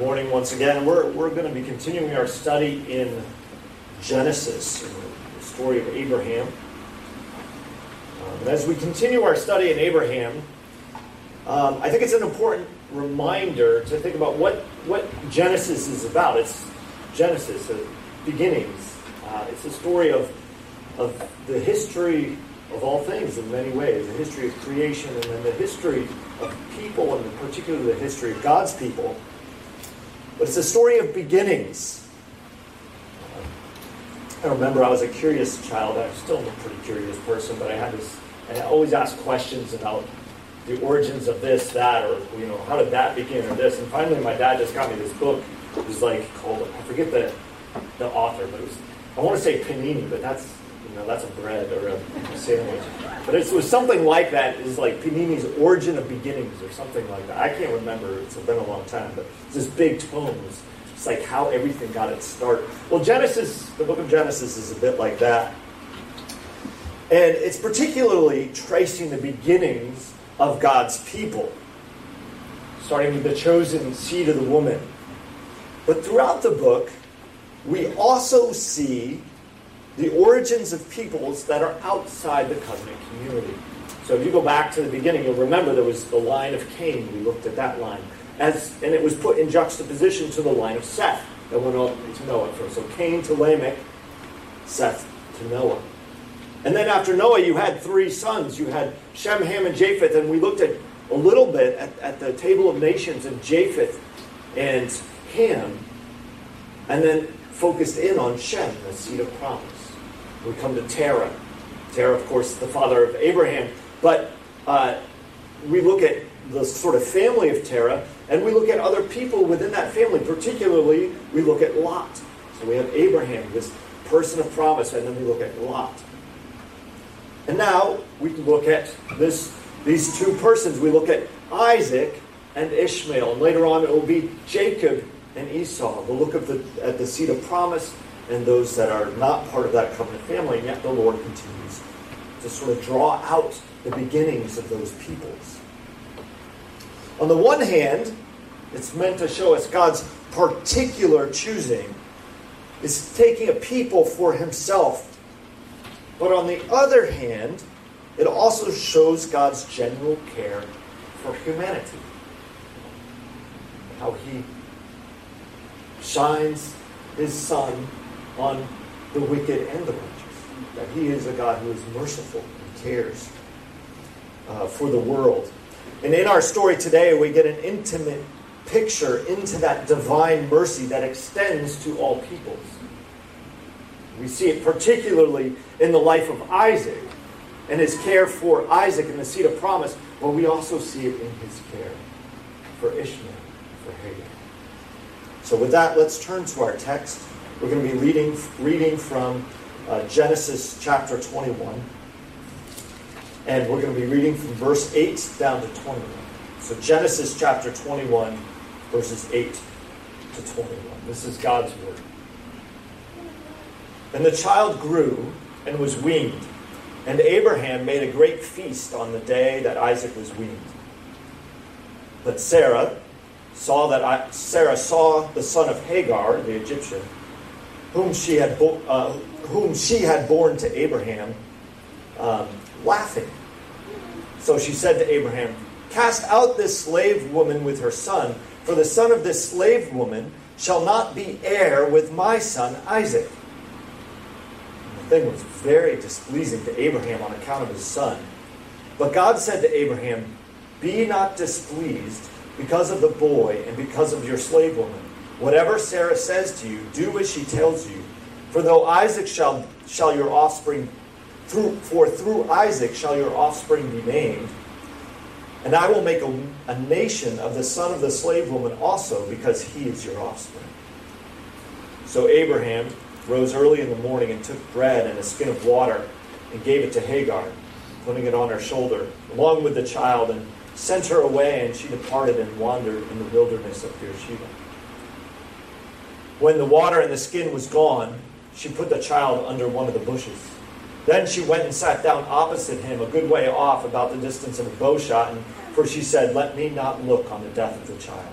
morning once again. We're, we're going to be continuing our study in Genesis, the story of Abraham. Um, as we continue our study in Abraham, um, I think it's an important reminder to think about what, what Genesis is about. It's Genesis, the beginnings. Uh, it's a story of, of the history of all things in many ways the history of creation and then the history of people and particularly the history of God's people. But it's a story of beginnings. I remember I was a curious child. I'm still a pretty curious person, but I had this, and I always asked questions about the origins of this, that, or you know, how did that begin, or this. And finally, my dad just got me this book. It was like called, I forget the the author, but it was, I want to say panini, but that's you know, that's a bread or a sandwich. But it was something like that. Is like Panini's Origin of Beginnings or something like that. I can't remember. It's been a long time, but it's this big tome. It's, it's like how everything got its start. Well, Genesis, the book of Genesis, is a bit like that. And it's particularly tracing the beginnings of God's people, starting with the chosen seed of the woman. But throughout the book, we also see the origins of peoples that are outside the covenant community. So if you go back to the beginning, you'll remember there was the line of Cain. We looked at that line. As, and it was put in juxtaposition to the line of Seth that went on to Noah first. So Cain to Lamech, Seth to Noah. And then after Noah, you had three sons. You had Shem, Ham, and Japheth. And we looked at a little bit at, at the table of nations of Japheth and Ham. And then focused in on Shem, the seed of promise. We come to Terah. Terah, of course, the father of Abraham. But uh, we look at the sort of family of Terah, and we look at other people within that family. Particularly, we look at Lot. So we have Abraham, this person of promise, and then we look at Lot. And now we can look at this, these two persons. We look at Isaac and Ishmael, and later on it will be Jacob and Esau. We'll look at the, at the seed of promise and those that are not part of that covenant family, and yet the Lord continues to sort of draw out the beginnings of those peoples. On the one hand, it's meant to show us God's particular choosing is taking a people for himself. But on the other hand, it also shows God's general care for humanity. How he shines his sun on the wicked and the righteous. That He is a God who is merciful and cares uh, for the world. And in our story today, we get an intimate picture into that divine mercy that extends to all peoples. We see it particularly in the life of Isaac and his care for Isaac and the seed of promise, but we also see it in his care for Ishmael, for Hagar. So, with that, let's turn to our text. We're going to be reading, reading from uh, Genesis chapter 21. And we're going to be reading from verse 8 down to 21. So, Genesis chapter 21, verses 8 to 21. This is God's word. And the child grew and was weaned. And Abraham made a great feast on the day that Isaac was weaned. But Sarah saw that I, Sarah saw the son of Hagar, the Egyptian, whom she had, bo- uh, whom she had born to Abraham, um, laughing. So she said to Abraham, Cast out this slave woman with her son, for the son of this slave woman shall not be heir with my son Isaac. And the thing was very displeasing to Abraham on account of his son. But God said to Abraham, Be not displeased because of the boy and because of your slave woman. Whatever Sarah says to you, do as she tells you. For though Isaac shall, shall your offspring, through, for through Isaac shall your offspring be named. And I will make a, a nation of the son of the slave woman also, because he is your offspring. So Abraham rose early in the morning and took bread and a skin of water and gave it to Hagar, putting it on her shoulder, along with the child, and sent her away, and she departed and wandered in the wilderness of Beersheba. When the water and the skin was gone, she put the child under one of the bushes. Then she went and sat down opposite him, a good way off, about the distance of a bow shot, and, for she said, Let me not look on the death of the child.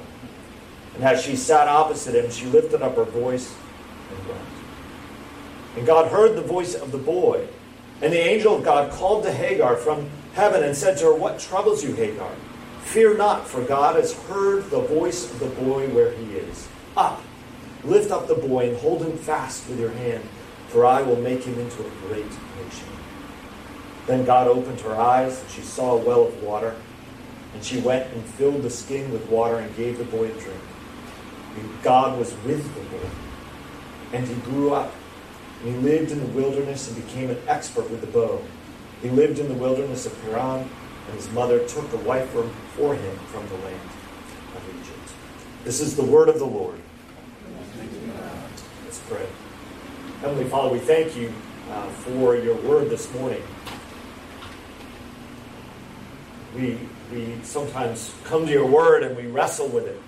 And as she sat opposite him, she lifted up her voice and wept. And God heard the voice of the boy. And the angel of God called to Hagar from heaven and said to her, What troubles you, Hagar? Fear not, for God has heard the voice of the boy where he is. Up, lift up the boy and hold him fast with your hand, for I will make him into a great nation. Then God opened her eyes, and she saw a well of water. And she went and filled the skin with water and gave the boy a drink. And God was with the boy, and he grew up and he lived in the wilderness and became an expert with the bow. He lived in the wilderness of Paran, and his mother took a wife for him from the land of Egypt. This is the word of the Lord. Let's pray. Heavenly Father, we thank you uh, for your word this morning. We, we sometimes come to your word and we wrestle with it.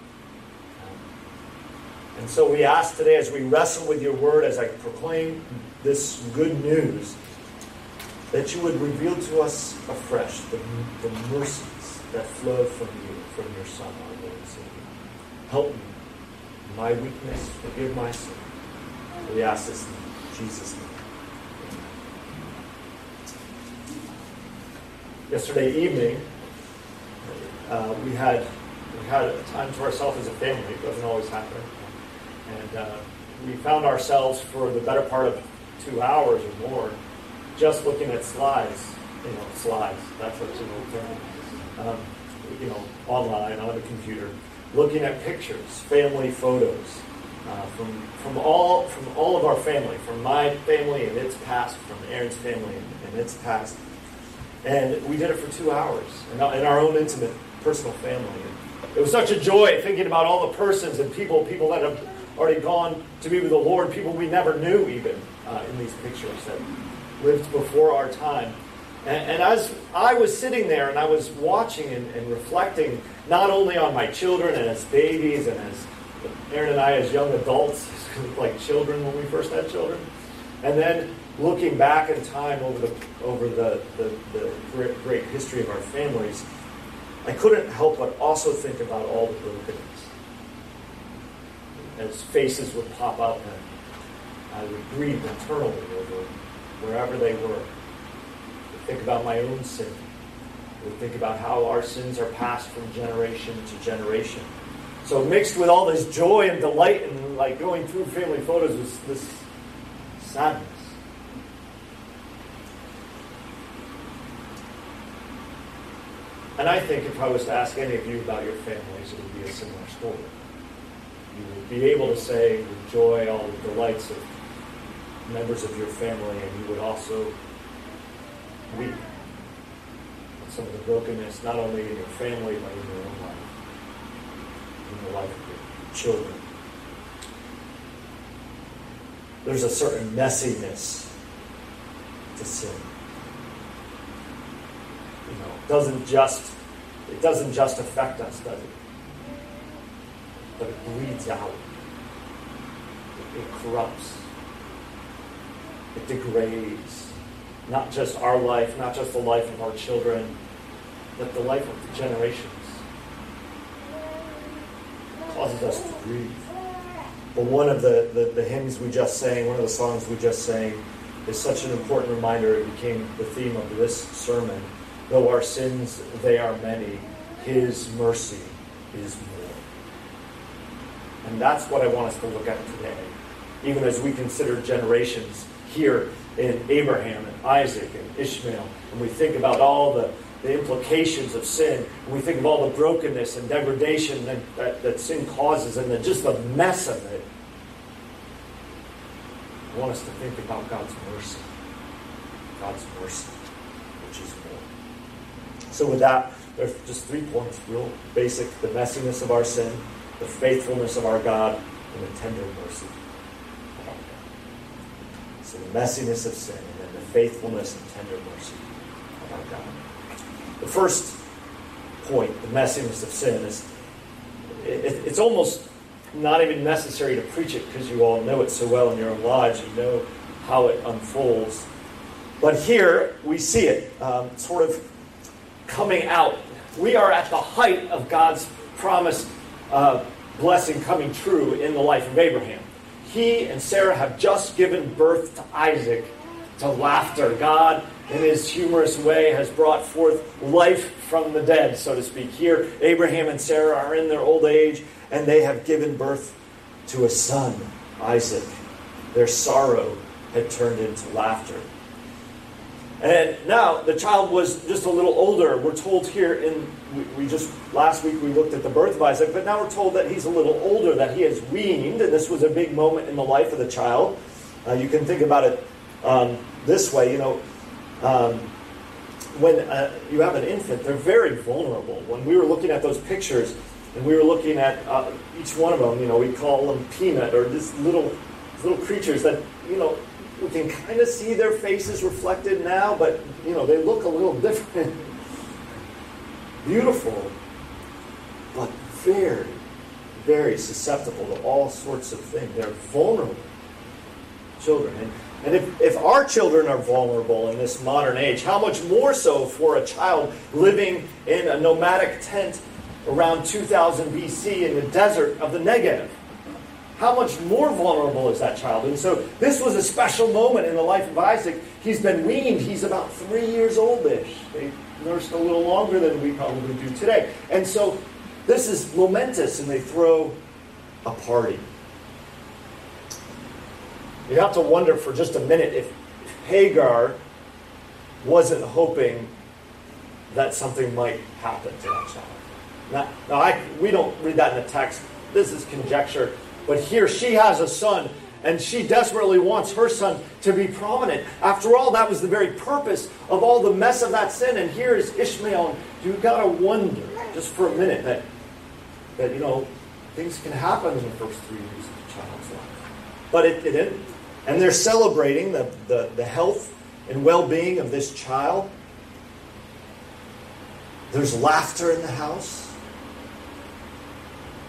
And so we ask today, as we wrestle with your word, as I proclaim this good news, that you would reveal to us afresh the, the mercies that flow from you, from your Son, our Lord and Savior. Help me my weakness, forgive my sin. We ask this in Jesus' name. Yesterday evening, uh, we had we had a time to ourselves as a family. It doesn't always happen. And uh, we found ourselves for the better part of two hours or more just looking at slides, you know, slides. That's what you know, um, you know, online on the computer, looking at pictures, family photos uh, from from all from all of our family, from my family and its past, from Aaron's family and, and its past, and we did it for two hours in in our own intimate, personal family. And it was such a joy thinking about all the persons and people, people that have already gone to be with the Lord, people we never knew even uh, in these pictures that lived before our time. And, and, as I was sitting there and I was watching and, and, reflecting not only on my children and as babies and as Aaron and I as young adults, like children when we first had children, and then looking back in time over the over the, the, the great, great history of our families, I couldn't help but also think about all the brokenness as faces would pop up and I would grieve internally over wherever they were. Think about my own sin. We think about how our sins are passed from generation to generation. So mixed with all this joy and delight and like going through family photos was this sadness. And I think if I was to ask any of you about your families, it would be a similar story you would be able to say joy all the delights of members of your family, and you would also weep some of the brokenness, not only in your family, but in your own life, in the life of your children. There's a certain messiness to sin. You know, it doesn't just it doesn't just affect us, does it? but it bleeds out. It, it corrupts. It degrades not just our life, not just the life of our children, but the life of the generations. It causes us to grieve. But one of the, the, the hymns we just sang, one of the songs we just sang, is such an important reminder. It became the theme of this sermon. Though our sins, they are many, His mercy is more. And that's what I want us to look at today, even as we consider generations here in Abraham and Isaac and Ishmael, and we think about all the, the implications of sin, and we think of all the brokenness and degradation that, that, that sin causes, and then just the mess of it. I want us to think about God's mercy. God's mercy, which is more. So, with that, there's just three points, real basic the messiness of our sin the faithfulness of our God, and the tender mercy So the messiness of sin, and then the faithfulness and tender mercy of our God. The first point, the messiness of sin, is it, it's almost not even necessary to preach it because you all know it so well in your own lives. You know how it unfolds. But here we see it um, sort of coming out. We are at the height of God's promised uh, blessing coming true in the life of Abraham. He and Sarah have just given birth to Isaac to laughter. God, in his humorous way, has brought forth life from the dead, so to speak. Here, Abraham and Sarah are in their old age, and they have given birth to a son, Isaac. Their sorrow had turned into laughter. And now the child was just a little older. We're told here in, we just, last week we looked at the birth of Isaac, but now we're told that he's a little older, that he has weaned, and this was a big moment in the life of the child. Uh, you can think about it um, this way, you know, um, when uh, you have an infant, they're very vulnerable. When we were looking at those pictures, and we were looking at uh, each one of them, you know, we call them peanut or just little little creatures that, you know, we can kind of see their faces reflected now, but you know they look a little different. Beautiful, but very, very susceptible to all sorts of things. They're vulnerable children. And, and if, if our children are vulnerable in this modern age, how much more so for a child living in a nomadic tent around 2000 BC in the desert of the Negev? How much more vulnerable is that child? And so this was a special moment in the life of Isaac. He's been weaned. He's about three years oldish. They nursed a little longer than we probably do today. And so this is momentous, and they throw a party. You have to wonder for just a minute if Hagar wasn't hoping that something might happen to that child. Now, now I, we don't read that in the text. This is conjecture. But here she has a son, and she desperately wants her son to be prominent. After all, that was the very purpose of all the mess of that sin. And here is Ishmael. And you've got to wonder, just for a minute, that, that, you know, things can happen in the first three years of a child's life. But it didn't. And they're celebrating the, the, the health and well being of this child. There's laughter in the house.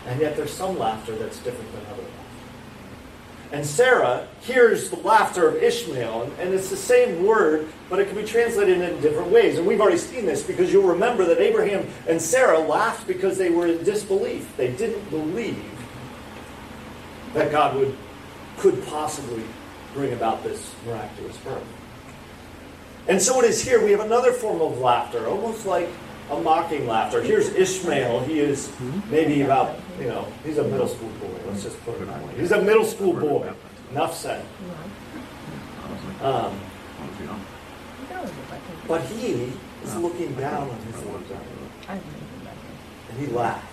And yet there's some laughter that's different than other laughter. And Sarah hears the laughter of Ishmael, and it's the same word, but it can be translated in different ways. And we've already seen this because you'll remember that Abraham and Sarah laughed because they were in disbelief. They didn't believe that God would could possibly bring about this miraculous birth. And so it is here. We have another form of laughter, almost like a mocking laughter. Here's Ishmael. He is maybe about, you know, he's a middle school boy. Let's just put it that way. He's a middle school boy. Enough said. Um, but he is looking down on his little. And he laughs.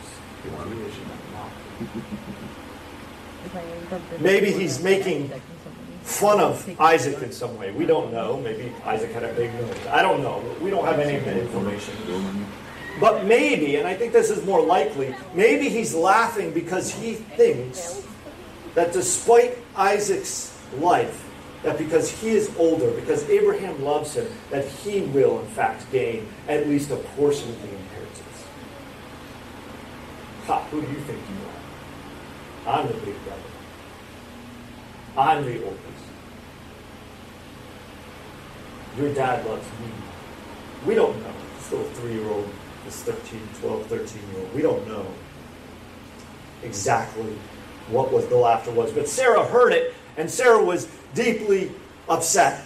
Maybe he's making fun of Isaac in some way. We don't know. Maybe Isaac had a big nose. I don't know. We don't have any information. But maybe, and I think this is more likely, maybe he's laughing because he thinks that despite Isaac's life, that because he is older, because Abraham loves him, that he will in fact gain at least a portion of the inheritance. Ha, who do you think you are? I'm the big brother. I'm the oldest. Your dad loves me. We don't know. This little three year old, this 13, 12, 13 year old, we don't know exactly what was the laughter was. But Sarah heard it, and Sarah was deeply upset.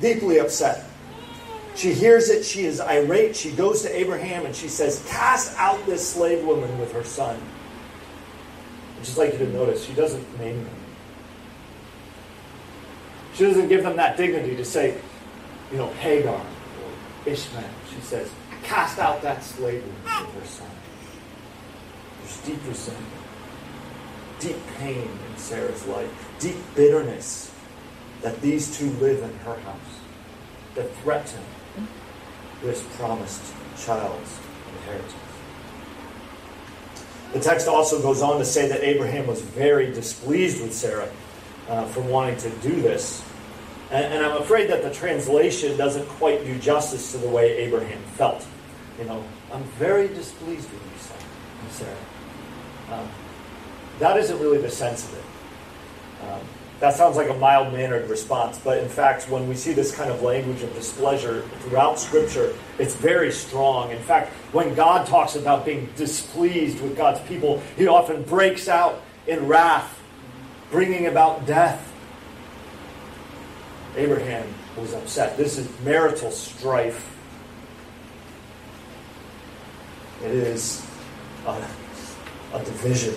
Deeply upset. She hears it, she is irate. She goes to Abraham and she says, Cast out this slave woman with her son. I'd just like you to notice, she doesn't name them. She doesn't give them that dignity to say, you know, Hagar or Ishmael. She says, cast out that slave woman with her son. There's deep resentment, deep pain in Sarah's life, deep bitterness that these two live in her house that threaten this promised child's inheritance. The text also goes on to say that Abraham was very displeased with Sarah uh, for wanting to do this. And, I'm afraid that the translation doesn't quite do justice to the way Abraham felt. You know, I'm very displeased with you, Sarah. Um, that isn't really the sense of it. Um, that sounds like a mild mannered response, but in fact, when we see this kind of language of displeasure throughout Scripture, it's very strong. In fact, when God talks about being displeased with God's people, he often breaks out in wrath, bringing about death. Abraham was upset. This is marital strife. It is a, a division.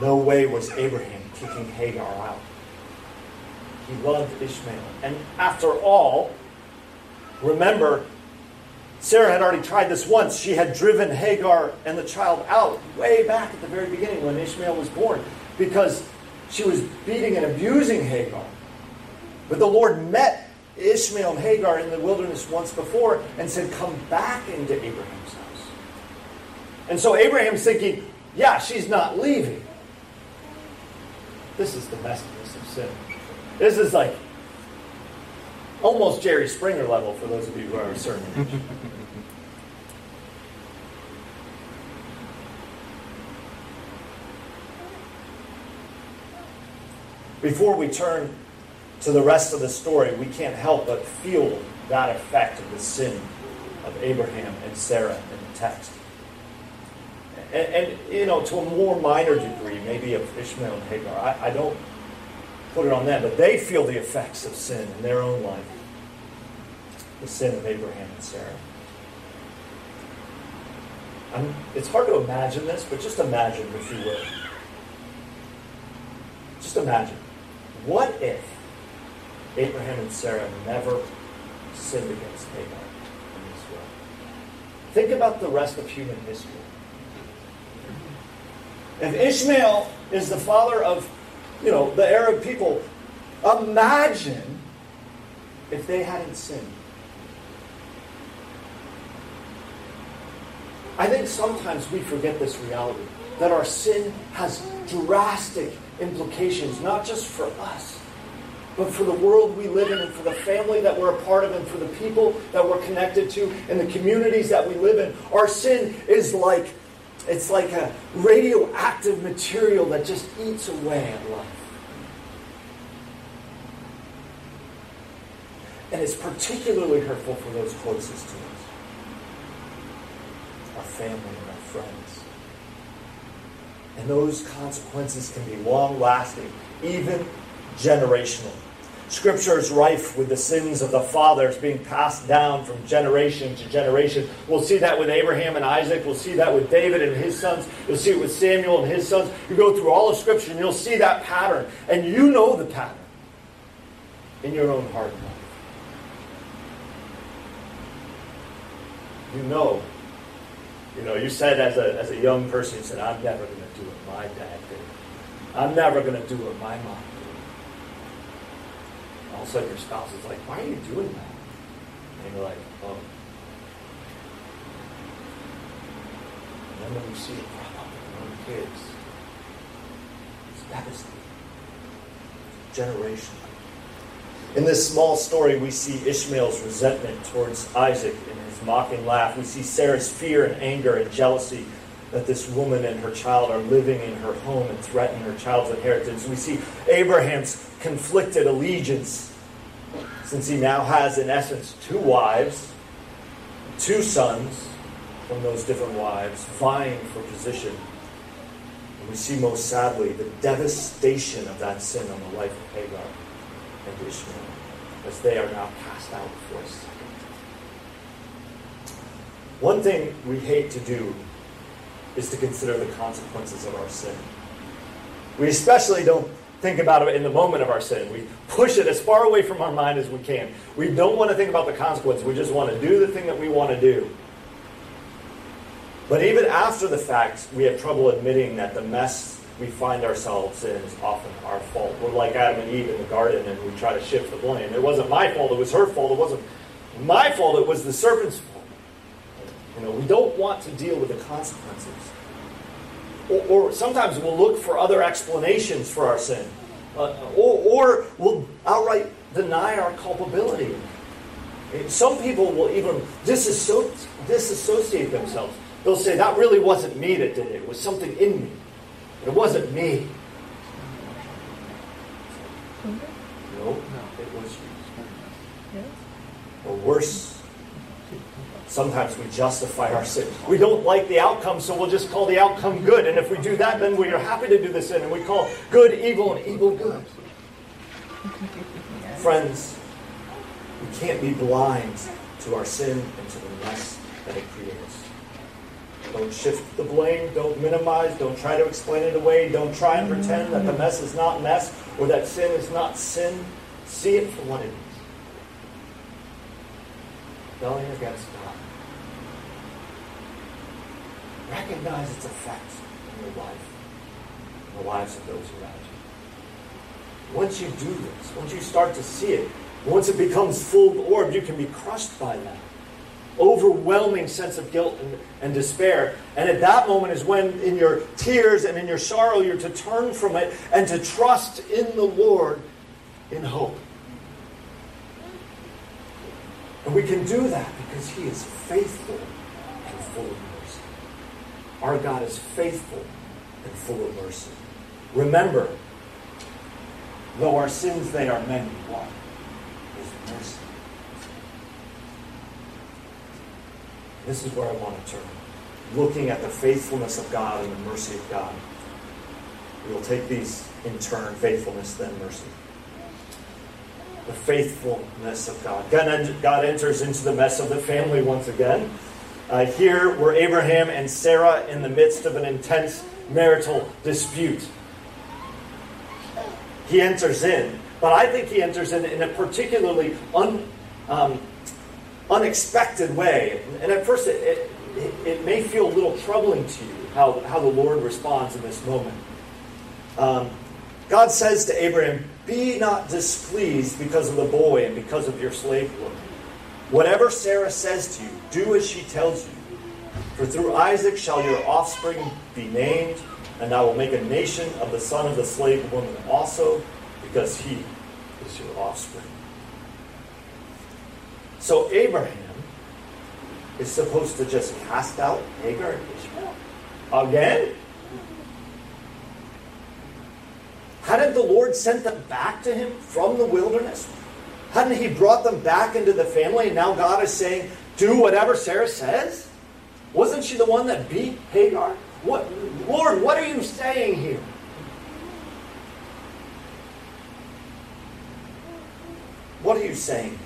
No way was Abraham kicking Hagar out. He loved Ishmael. And after all, remember, Sarah had already tried this once. She had driven Hagar and the child out way back at the very beginning when Ishmael was born because she was beating and abusing Hagar. But the Lord met Ishmael and Hagar in the wilderness once before and said, Come back into Abraham's house. And so Abraham's thinking, Yeah, she's not leaving. This is the messiness of sin. This is like almost Jerry Springer level for those of you who are a certain age. Before we turn to the rest of the story, we can't help but feel that effect of the sin of Abraham and Sarah in the text. And, and, you know, to a more minor degree, maybe of Ishmael and Hagar. I, I don't put it on them, but they feel the effects of sin in their own life. The sin of Abraham and Sarah. I'm, it's hard to imagine this, but just imagine, if you will. Just imagine. What if Abraham and Sarah never sinned against Hagar in this? Think about the rest of human history. If Ishmael is the father of, you know, the Arab people, imagine if they hadn't sinned. I think sometimes we forget this reality that our sin has drastic implications, not just for us, but for the world we live in and for the family that we're a part of and for the people that we're connected to and the communities that we live in. Our sin is like it's like a radioactive material that just eats away at life. And it's particularly hurtful for those closest to us our family and our friends. And those consequences can be long lasting, even generational. Scripture is rife with the sins of the fathers being passed down from generation to generation. We'll see that with Abraham and Isaac. We'll see that with David and his sons. You'll see it with Samuel and his sons. You go through all of Scripture and you'll see that pattern. And you know the pattern in your own heart and life. You know. You know, you said as a, as a young person, you said, I'm never going to do what my dad did. I'm never going to do what my mom all of a sudden your spouse is like, why are you doing that? And you're like, oh. And then when you see it crop up in your own kids, it's devastating. Generation. In this small story, we see Ishmael's resentment towards Isaac in his mocking laugh. We see Sarah's fear and anger and jealousy that this woman and her child are living in her home and threaten her child's inheritance. We see Abraham's conflicted allegiance, since he now has, in essence, two wives, two sons from those different wives, vying for position. And we see most sadly the devastation of that sin on the life of Hagar and Ishmael as they are now cast out for a. One thing we hate to do is to consider the consequences of our sin. We especially don't think about it in the moment of our sin. We push it as far away from our mind as we can. We don't want to think about the consequences. We just want to do the thing that we want to do. But even after the fact, we have trouble admitting that the mess we find ourselves in is often our fault. We're like Adam and Eve in the garden and we try to shift the blame. It wasn't my fault, it was her fault. It wasn't my fault, it was the serpent's. You know, we don't want to deal with the consequences. Or, or sometimes we'll look for other explanations for our sin. Uh, or, or we'll outright deny our culpability. Some people will even disassociate, disassociate themselves. They'll say, That really wasn't me that did it. It was something in me. It wasn't me. No, it was you. Or worse, sometimes we justify our sin. We don't like the outcome, so we'll just call the outcome good. And if we do that, then we are happy to do the sin, and we call good evil and evil good. Friends, we can't be blind to our sin and to the mess that it creates. Don't shift the blame. Don't minimize. Don't try to explain it away. Don't try and pretend that the mess is not mess or that sin is not sin. See it for what it is. Rebellion against God. Recognize its effects in your life, in the lives of those around you. Once you do this, once you start to see it, once it becomes full orbed, you can be crushed by that overwhelming sense of guilt and, and, despair. And at that moment is when, in your tears and in your sorrow, you're to turn from it and to trust in the Lord in hope. And we can do that because He is faithful and full. Our God is faithful and full of mercy. Remember, though our sins they are many, what? Is mercy. This is where I want to turn. Looking at the faithfulness of God and the mercy of God. We will take these in turn faithfulness, then mercy. The faithfulness of God. God enters into the mess of the family once again. Uh, here were Abraham and Sarah in the midst of an intense marital dispute. He enters in, but I think he enters in in a particularly un, um, unexpected way. And at first, it, it, it, may feel a little troubling to you how, how the Lord responds in this moment. Um, God says to Abraham, Be not displeased because of the boy and because of your slave woman. Whatever Sarah says to you, do as she tells you. For through Isaac shall your offspring be named, and I will make a nation of the son of the slave woman also, because he is your offspring. So Abraham is supposed to just cast out Hagar and Ishmael again? Hadn't the Lord sent them back to him from the wilderness? Hadn't he brought them back into the family? And now God is saying, do whatever Sarah says? Wasn't she the one that beat Hagar? What, Lord, what are you saying here? What are you saying?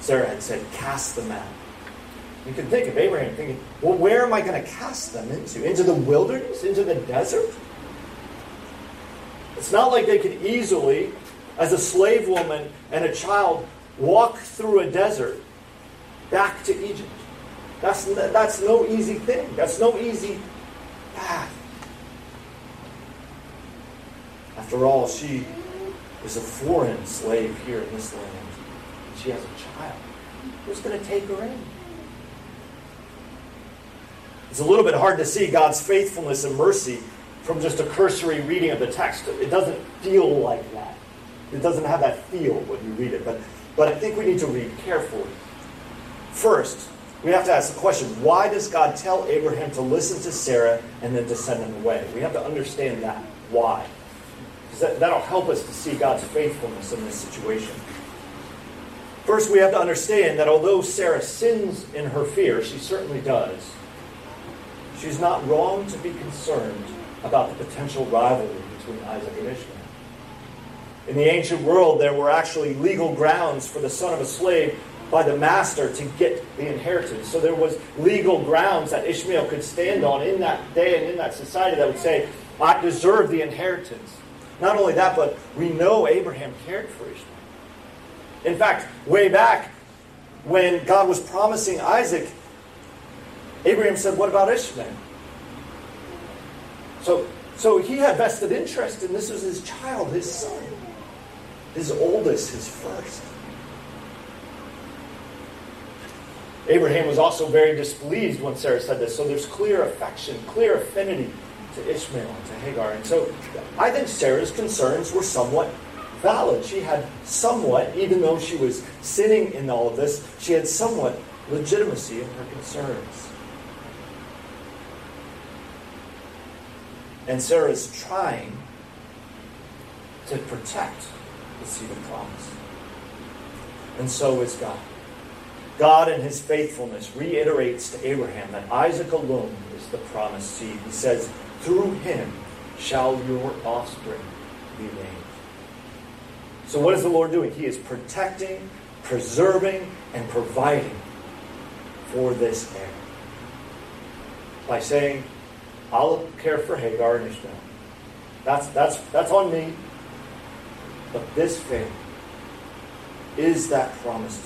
Sarah had said, Cast them out. You can think of Abraham thinking, Well, where am I going to cast them into? Into the wilderness? Into the desert? It's not like they could easily, as a slave woman and a child, walk through a desert back to Egypt. That's, that's no easy thing. That's no easy path. After all, she is a foreign slave here in this land. She has a child. Who's going to take her in? It's a little bit hard to see God's faithfulness and mercy from just a cursory reading of the text. It doesn't feel like that. It doesn't have that feel when you read it. But, but I think we need to read carefully. First, we have to ask the question why does God tell Abraham to listen to Sarah and then to send him away? We have to understand that. Why? Because that, that'll help us to see God's faithfulness in this situation. First, we have to understand that although Sarah sins in her fear, she certainly does, she's not wrong to be concerned about the potential rivalry between Isaac and Ishmael. In the ancient world, there were actually legal grounds for the son of a slave by the master to get the inheritance. So there was legal grounds that Ishmael could stand on in that day and in that society that would say, I deserve the inheritance. Not only that, but we know Abraham cared for Ishmael. In fact, way back when God was promising Isaac, Abraham said, What about Ishmael? So, so he had vested interest, and this was his child, his son, his oldest, his first. Abraham was also very displeased when Sarah said this. So there's clear affection, clear affinity to Ishmael and to Hagar. And so I think Sarah's concerns were somewhat valid. She had somewhat, even though she was sitting in all of this, she had somewhat legitimacy in her concerns. And Sarah's trying to protect the seed of promise. And so is God. God, in his faithfulness, reiterates to Abraham that Isaac alone is the promised seed. He says, Through him shall your offspring be named. So, what is the Lord doing? He is protecting, preserving, and providing for this heir by saying, I'll care for Hagar and Ishmael. That's, that's, that's on me. But this family is that promised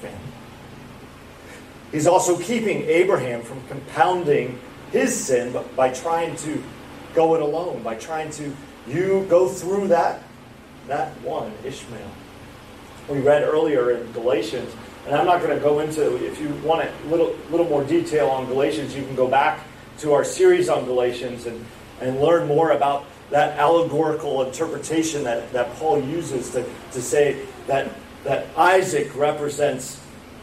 family. He's also keeping Abraham from compounding his sin by trying to go it alone, by trying to you go through that that one, Ishmael. We read earlier in Galatians, and I'm not going to go into if you want a little little more detail on Galatians, you can go back to our series on Galatians and, and learn more about that allegorical interpretation that, that Paul uses to, to say that, that Isaac represents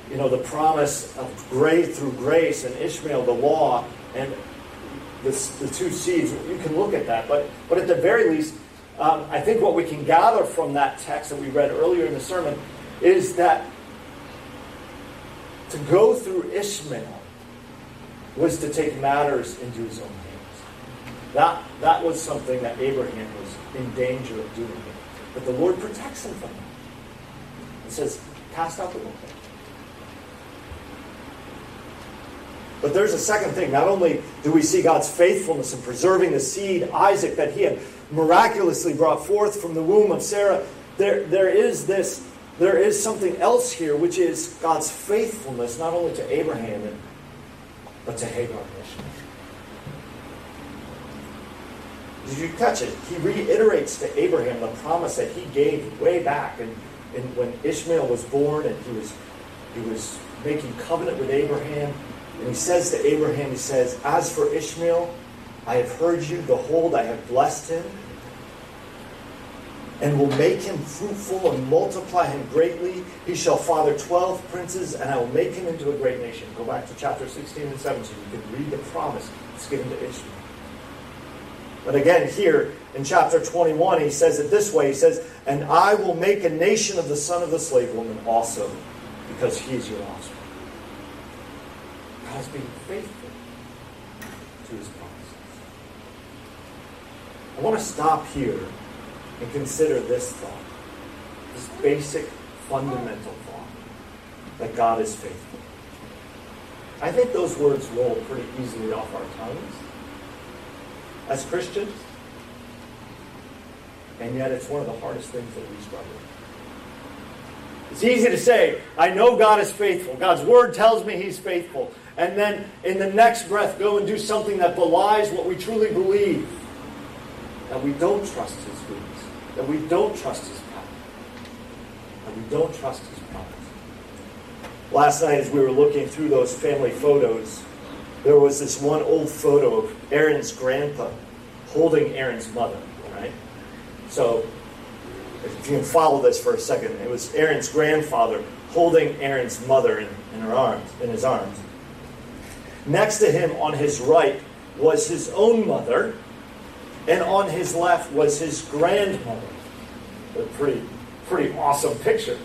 you know, the promise of grace through grace and Ishmael, the law, and the, the two seeds. You can look at that. But, but at the very least, um, I think what we can gather from that text that we read earlier in the sermon is that to go through Ishmael was to take matters into his own hands. That, that was something that Abraham was in danger of doing. But the Lord protects him from that. He says, cast out the book. But there's a second thing. Not only do we see God's faithfulness in preserving the seed, Isaac, that he had miraculously brought forth from the womb of Sarah, there, there is this, there is something else here, which is God's faithfulness, not only to Abraham, but to Hagar Ishmael. Did you catch it? He reiterates to Abraham the promise that he gave way back and, and when Ishmael was born and he was he was making covenant with Abraham and he says to Abraham, he says, As for Ishmael, I have heard you. Behold, I have blessed him and will make him fruitful and multiply him greatly. He shall father 12 princes, and I will make him into a great nation. Go back to chapter 16 and 17. You can read the promise that's given to Ishmael. But again, here in chapter 21, he says it this way He says, And I will make a nation of the son of the slave woman also, because he is your offspring. God is being faithful to his promises. I want to stop here and consider this thought, this basic, fundamental thought that God is faithful. I think those words roll pretty easily off our tongues as Christians, and yet it's one of the hardest things that we struggle with. It's easy to say, I know God is faithful. God's word tells me he's faithful and then in the next breath go and do something that belies what we truly believe. That we don't trust His goodness, that we don't trust His power, that we don't trust His promise. Last night, as we were looking through those family photos, there was this one old photo of Aaron's grandpa holding Aaron's mother, right? So, if you can follow this for a second, it was Aaron's grandfather holding Aaron's mother in, in her arms, in his arms. Next to him on his right was his own mother, and on his left was his grandmother. A pretty, pretty awesome picture,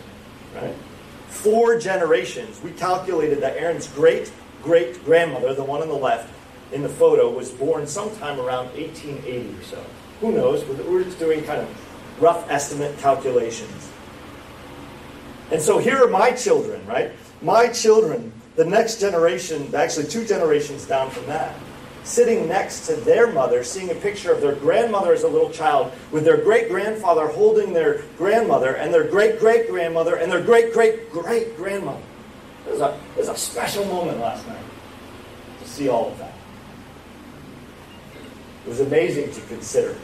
right? Four generations. We calculated that Aaron's great great grandmother, the one on the left in the photo, was born sometime around 1880 or so. Who knows? We're just doing kind of rough estimate calculations. And so here are my children, right? My children the next generation, actually two generations down from that, sitting next to their mother, seeing a picture of their grandmother as a little child, with their great grandfather holding their grandmother, and their great great grandmother, and their great great great grandmother. It was, a, it was a special moment last night to see all of that. It was amazing to consider.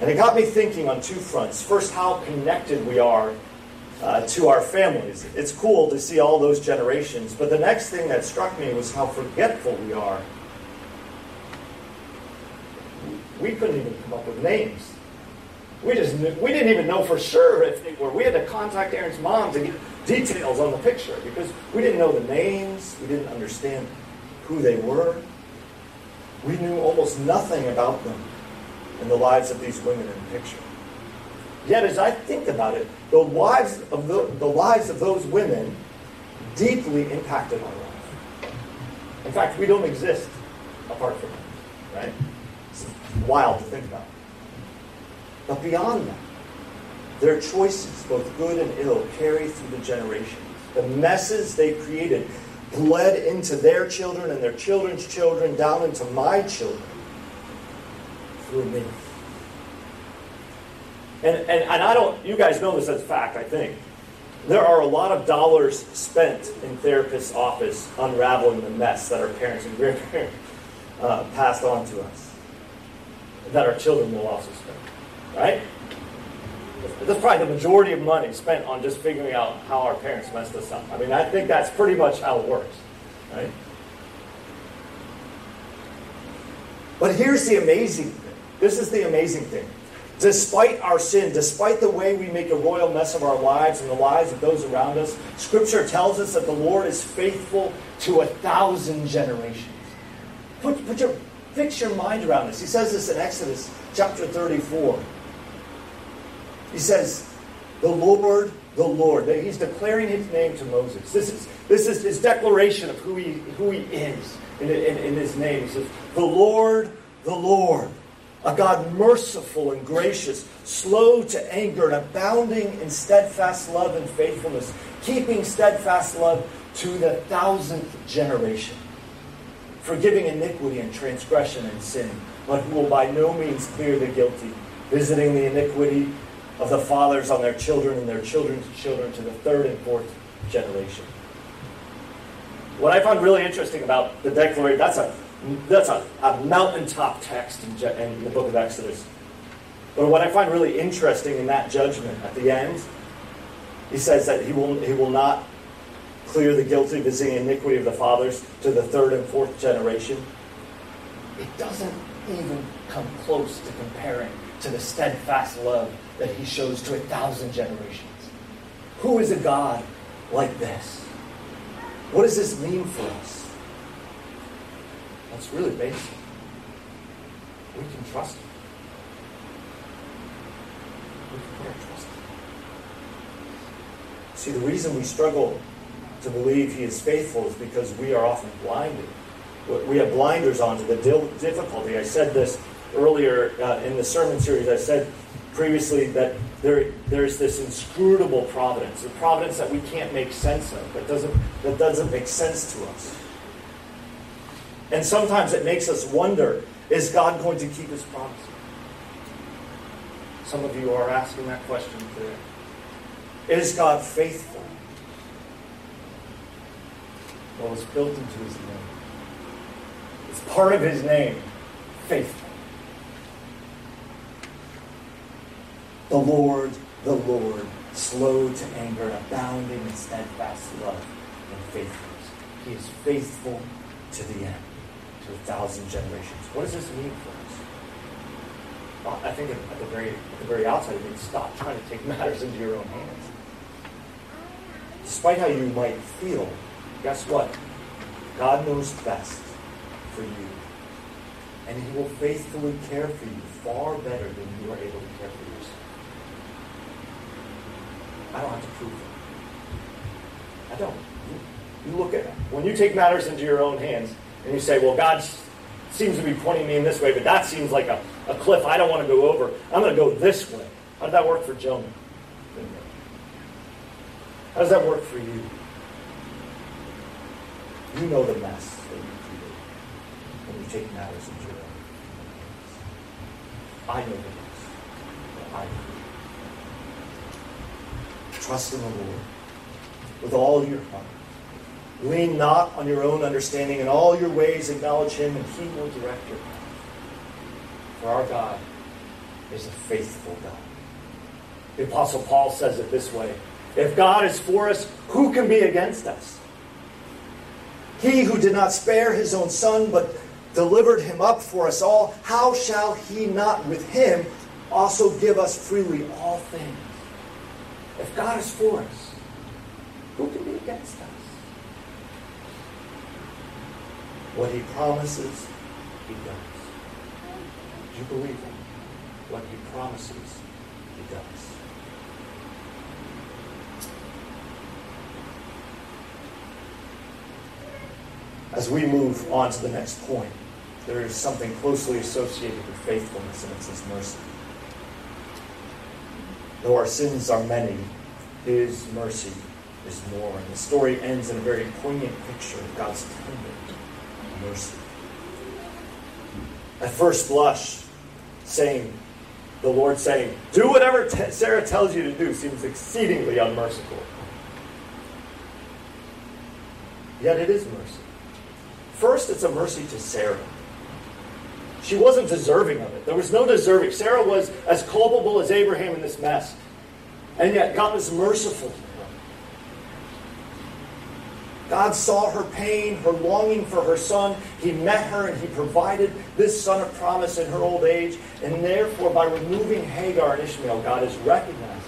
And it got me thinking on two fronts. First, how connected we are uh, to our families. It's cool to see all those generations. But the next thing that struck me was how forgetful we are. We couldn't even come up with names. We just we didn't even know for sure if they were. We had to contact Aaron's mom to get details on the picture because we didn't know the names. We didn't understand who they were. We knew almost nothing about them and the lives of these women in the picture. Yet, as I think about it, the lives of the, the lives of those women deeply impacted our life. In fact, we don't exist apart from them, right? Wild to think about. But beyond that, their choices, both good and ill, carry through the generations. The messes they created bled into their children and their children's children, down into my children through me. And, and, and I don't, you guys know this as a fact, I think. There are a lot of dollars spent in therapist's office unraveling the mess that our parents and grandparents uh, passed on to us, that our children will also spend, right? That's probably the majority of money spent on just figuring out how our parents messed us up. I mean, I think that's pretty much how it works, right? But here's the amazing thing. This is the amazing thing. Despite our sin, despite the way we make a royal mess of our lives and the lives of those around us, Scripture tells us that the Lord is faithful to a thousand generations. Put, put your, fix your mind around this. He says this in Exodus chapter 34. He says, The Lord, the Lord. He's declaring his name to Moses. This is, this is his declaration of who he, who he is in, in, in his name. He says, The Lord, the Lord a God merciful and gracious, slow to anger, and abounding in steadfast love and faithfulness, keeping steadfast love to the thousandth generation, forgiving iniquity and transgression and sin, but who will by no means clear the guilty, visiting the iniquity of the fathers on their children and their children's children to the third and fourth generation. What I find really interesting about the declaration, that's a that's a, a mountaintop text in, in the book of Exodus. But what I find really interesting in that judgment at the end, he says that he will, he will not clear the guilty, visiting iniquity of the fathers to the third and fourth generation. It doesn't even come close to comparing to the steadfast love that he shows to a thousand generations. Who is a God like this? What does this mean for us? That's really basic. We can trust Him. We can put our trust in him. See, the reason we struggle to believe He is faithful is because we are often blinded. We have blinders on to the difficulty. I said this earlier uh, in the sermon series. I said previously that there, there's this inscrutable providence, a providence that we can't make sense of, that doesn't, that doesn't make sense to us. And sometimes it makes us wonder is God going to keep his promise? Some of you are asking that question today. Is God faithful? Well, it's built into his name. It's part of his name, faithful. The Lord, the Lord, slow to anger, abounding in steadfast love and faithfulness. He is faithful to the end to a thousand generations. What does this mean for us? Well, I think at the very at the very outset, it means stop trying to take matters into your own hands. Despite how you might feel, guess what? God knows best for you. And He will faithfully care for you far better than you are able to care for yourself. I don't have to prove it. I don't. You, look at it. When you take matters into your own hands, and you say, well, God seems to be pointing me in this way, but that seems like a, a cliff I don't want to go over. I'm going to go this way. How did that work for Jonah? How does that work for you? You know the mess that you create when you take matters into your own hands. I know the mess that I. Trust in the Lord with all your heart Lean not on your own understanding. In all your ways, acknowledge Him, and He will direct your path. For our God is a faithful God. The Apostle Paul says it this way If God is for us, who can be against us? He who did not spare his own son, but delivered him up for us all, how shall he not with him also give us freely all things? If God is for us, who can be against us? What he promises, he does. Do you believe him? What he promises, he does. As we move on to the next point, there is something closely associated with faithfulness, and it's His mercy. Though our sins are many, His mercy is more. And the story ends in a very poignant picture of God's tender mercy. At first blush, saying, the Lord saying, Do whatever t- Sarah tells you to do seems exceedingly unmerciful. Yet it is mercy. First, it's a mercy to Sarah. She wasn't deserving of it. There was no deserving. Sarah was as culpable as Abraham in this mess. And yet, God was merciful God saw her pain, her longing for her son. He met her and he provided this son of promise in her old age. And therefore, by removing Hagar and Ishmael, God is recognizing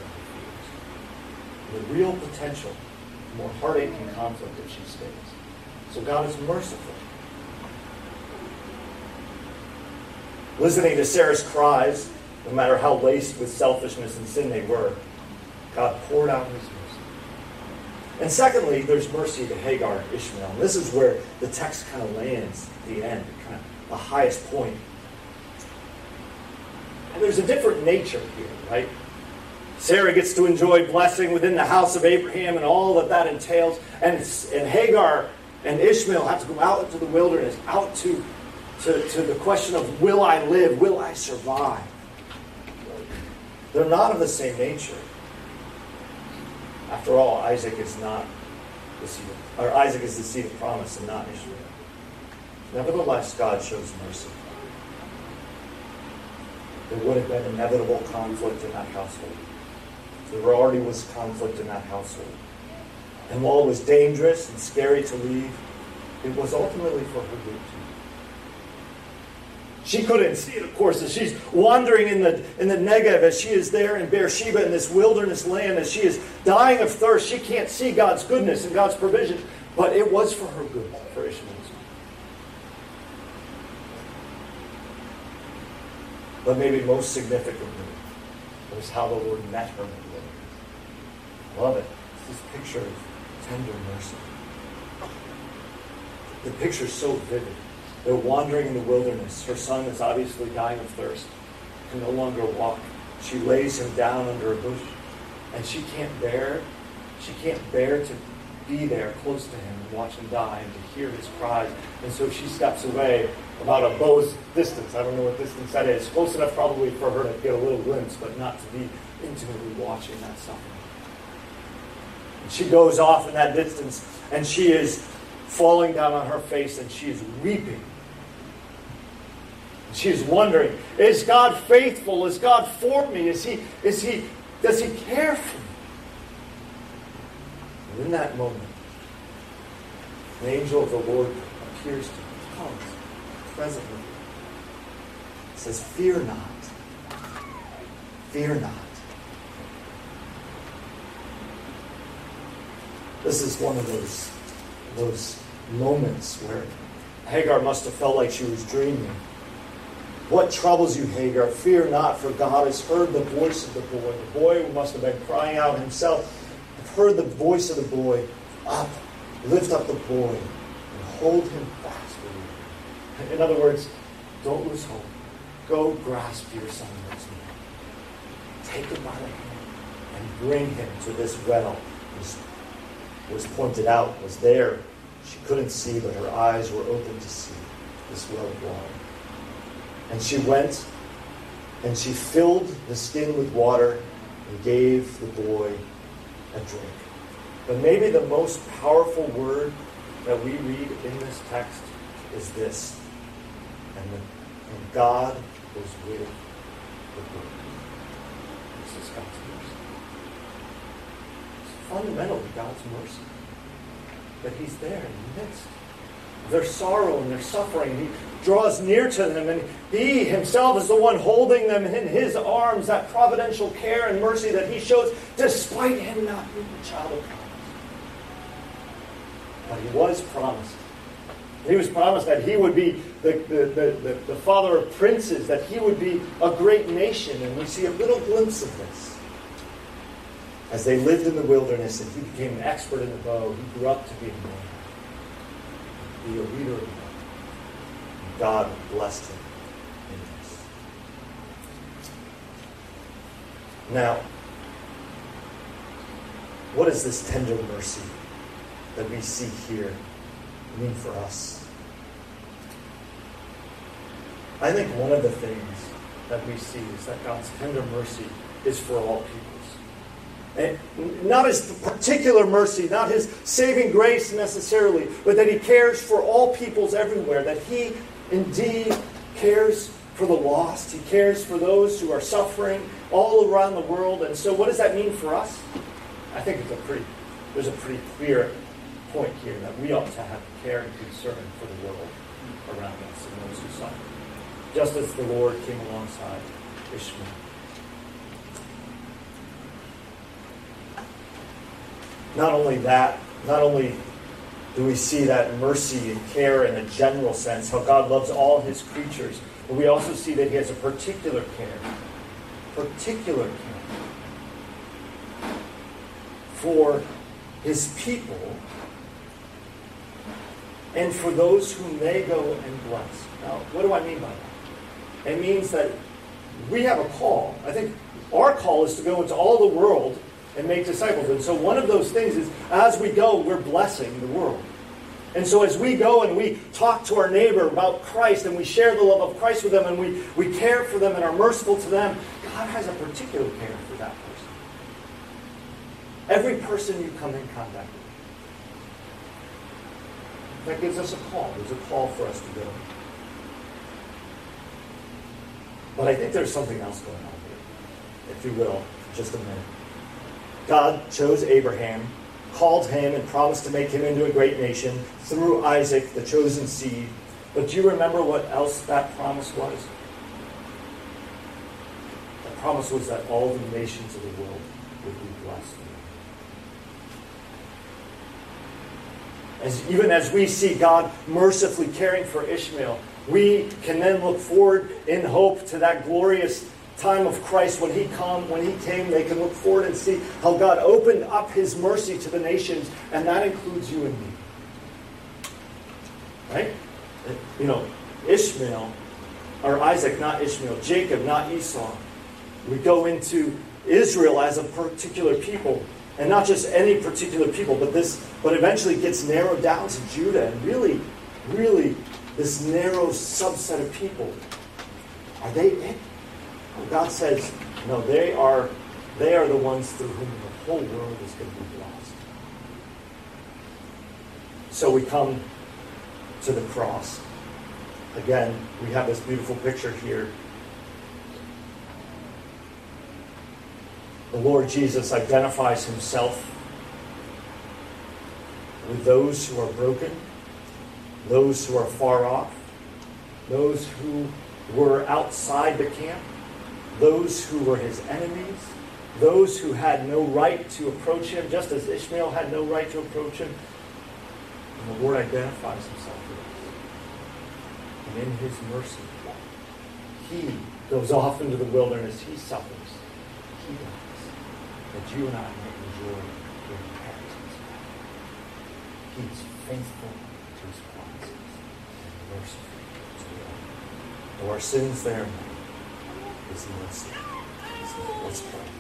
the real potential for more heartache and conflict if she stays. So God is merciful. Listening to Sarah's cries, no matter how laced with selfishness and sin they were, God poured out his mercy. and secondly, there's mercy to Hagar and Ishmael. And this is where the text kind of lands at the end, kind of the highest point. And there's a different nature here, right? Sarah gets to enjoy blessing within the house of Abraham and all that that entails. And, and Hagar and Ishmael have to go out into the wilderness, out to, to, to the question of will I live? Will I survive? They're not of the same nature. After all, Isaac is not the seed of, or Isaac is the seed of promise and not Israel. Nevertheless, God shows mercy. There would have been inevitable conflict in that household. There already was conflict in that household. And while it was dangerous and scary to leave, it was ultimately for her good too. She couldn't see it, of course, as she's wandering in the, in the Negev, as she is there in Beersheba in this wilderness land, as she is dying of thirst. She can't see God's goodness and God's provision, but it was for her good, for Ishmael's But maybe most significantly was how the Lord met her in the wilderness. Love it. It's This picture of tender mercy. The picture is so vivid. They're wandering in the wilderness. Her son is obviously dying of thirst, can no longer walk. She lays him down under a bush, and she can't bear, she can't bear to be there close to him and watch him die and to hear his cries. And so she steps away about a bow's distance. I don't know what distance that is. Close enough probably for her to get a little glimpse, but not to be intimately watching that suffering. She goes off in that distance, and she is falling down on her face, and she is weeping She's wondering, is God faithful? Is God for me? Is he, is he, does he care for me? And in that moment, the angel of the Lord appears to her, comes presently, says, Fear not. Fear not. This is one of those, those moments where Hagar must have felt like she was dreaming. What troubles you, Hagar? Fear not, for God has heard the voice of the boy. The boy must have been crying out himself have heard the voice of the boy. Up, lift up the boy, and hold him fast you. In other words, don't lose hope. Go grasp your son once more. Take him by the hand and bring him to this well. Was, was pointed out, was there. She couldn't see, but her eyes were open to see this well of water. And she went and she filled the skin with water and gave the boy a drink. But maybe the most powerful word that we read in this text is this. And, the, and God was with the boy. This is God's mercy. It's fundamentally God's mercy. That He's there in the midst of their sorrow and their suffering. He, draws near to them, and He Himself is the one holding them in His arms, that providential care and mercy that He shows, despite Him not being a child of promise. But He was promised He was promised that he would be the, the, the, the, father of princes, that he would be a great nation. And we see a little glimpse of this. As they lived in the wilderness and he became an expert in the bow, he grew up to be a man, be a leader of the God blessed him in this. Now, what does this tender mercy that we see here mean for us? I think one of the things that we see is that God's tender mercy is for all peoples. And not his particular mercy, not his saving grace necessarily, but that he cares for all peoples everywhere, that he indeed cares for the lost. He cares for those who are suffering all around the world. And so, what does that mean for us? I think it's a pretty, there's a pretty clear point here that we ought to have care and concern for the world around us and those who suffer, just as the Lord came alongside Ishmael. Not only that, not only do we see that mercy and care in a general sense, how God loves all his creatures. But we also see that he has a particular care, particular care for his people and for those whom they go and bless. Now, what do I mean by that? It means that we have a call. I think our call is to go into all the world and make disciples. And so one of those things is as we go, we're blessing the world. And so as we go and we talk to our neighbor about Christ and we share the love of Christ with them and we, we care for them and are merciful to them, God has a particular care for that person. Every person you come in contact with. That gives us a call. There's a call for us to go. But I think there's something else going on here, if you will, just a minute. God chose Abraham, called him, and promised to make him into a great nation through Isaac, the chosen seed. But do you remember what else that promise was? The promise was that all the nations of the world would be blessed. As, even as we see God mercifully caring for Ishmael, we can then look forward in hope to that glorious time of Christ, when he come, when he came, they can look forward and see how God opened up his mercy to the nations, and that includes you and me. Right? You know, Ishmael, or Isaac, not Ishmael, Jacob, not Esau. We go into Israel as a particular people, and not just any particular people, but this, but eventually gets narrowed down to Judah, and really, really, this narrow subset of people. Are they it? God says, no, they are, they are the ones through whom the whole world is going to be blessed. So we come to the cross. Again, we have this beautiful picture here. The Lord Jesus identifies himself with those who are broken, those who are far off, those who were outside the camp, those who were his enemies, those who had no right to approach him, just as Ishmael had no right to approach him. And the Lord identifies himself with us. And in his mercy, he goes off into the wilderness. He suffers. He dies. That you and I may enjoy the inheritance. He is faithful to his promises and merciful to all. Though our sins there is mercy. Let's pray.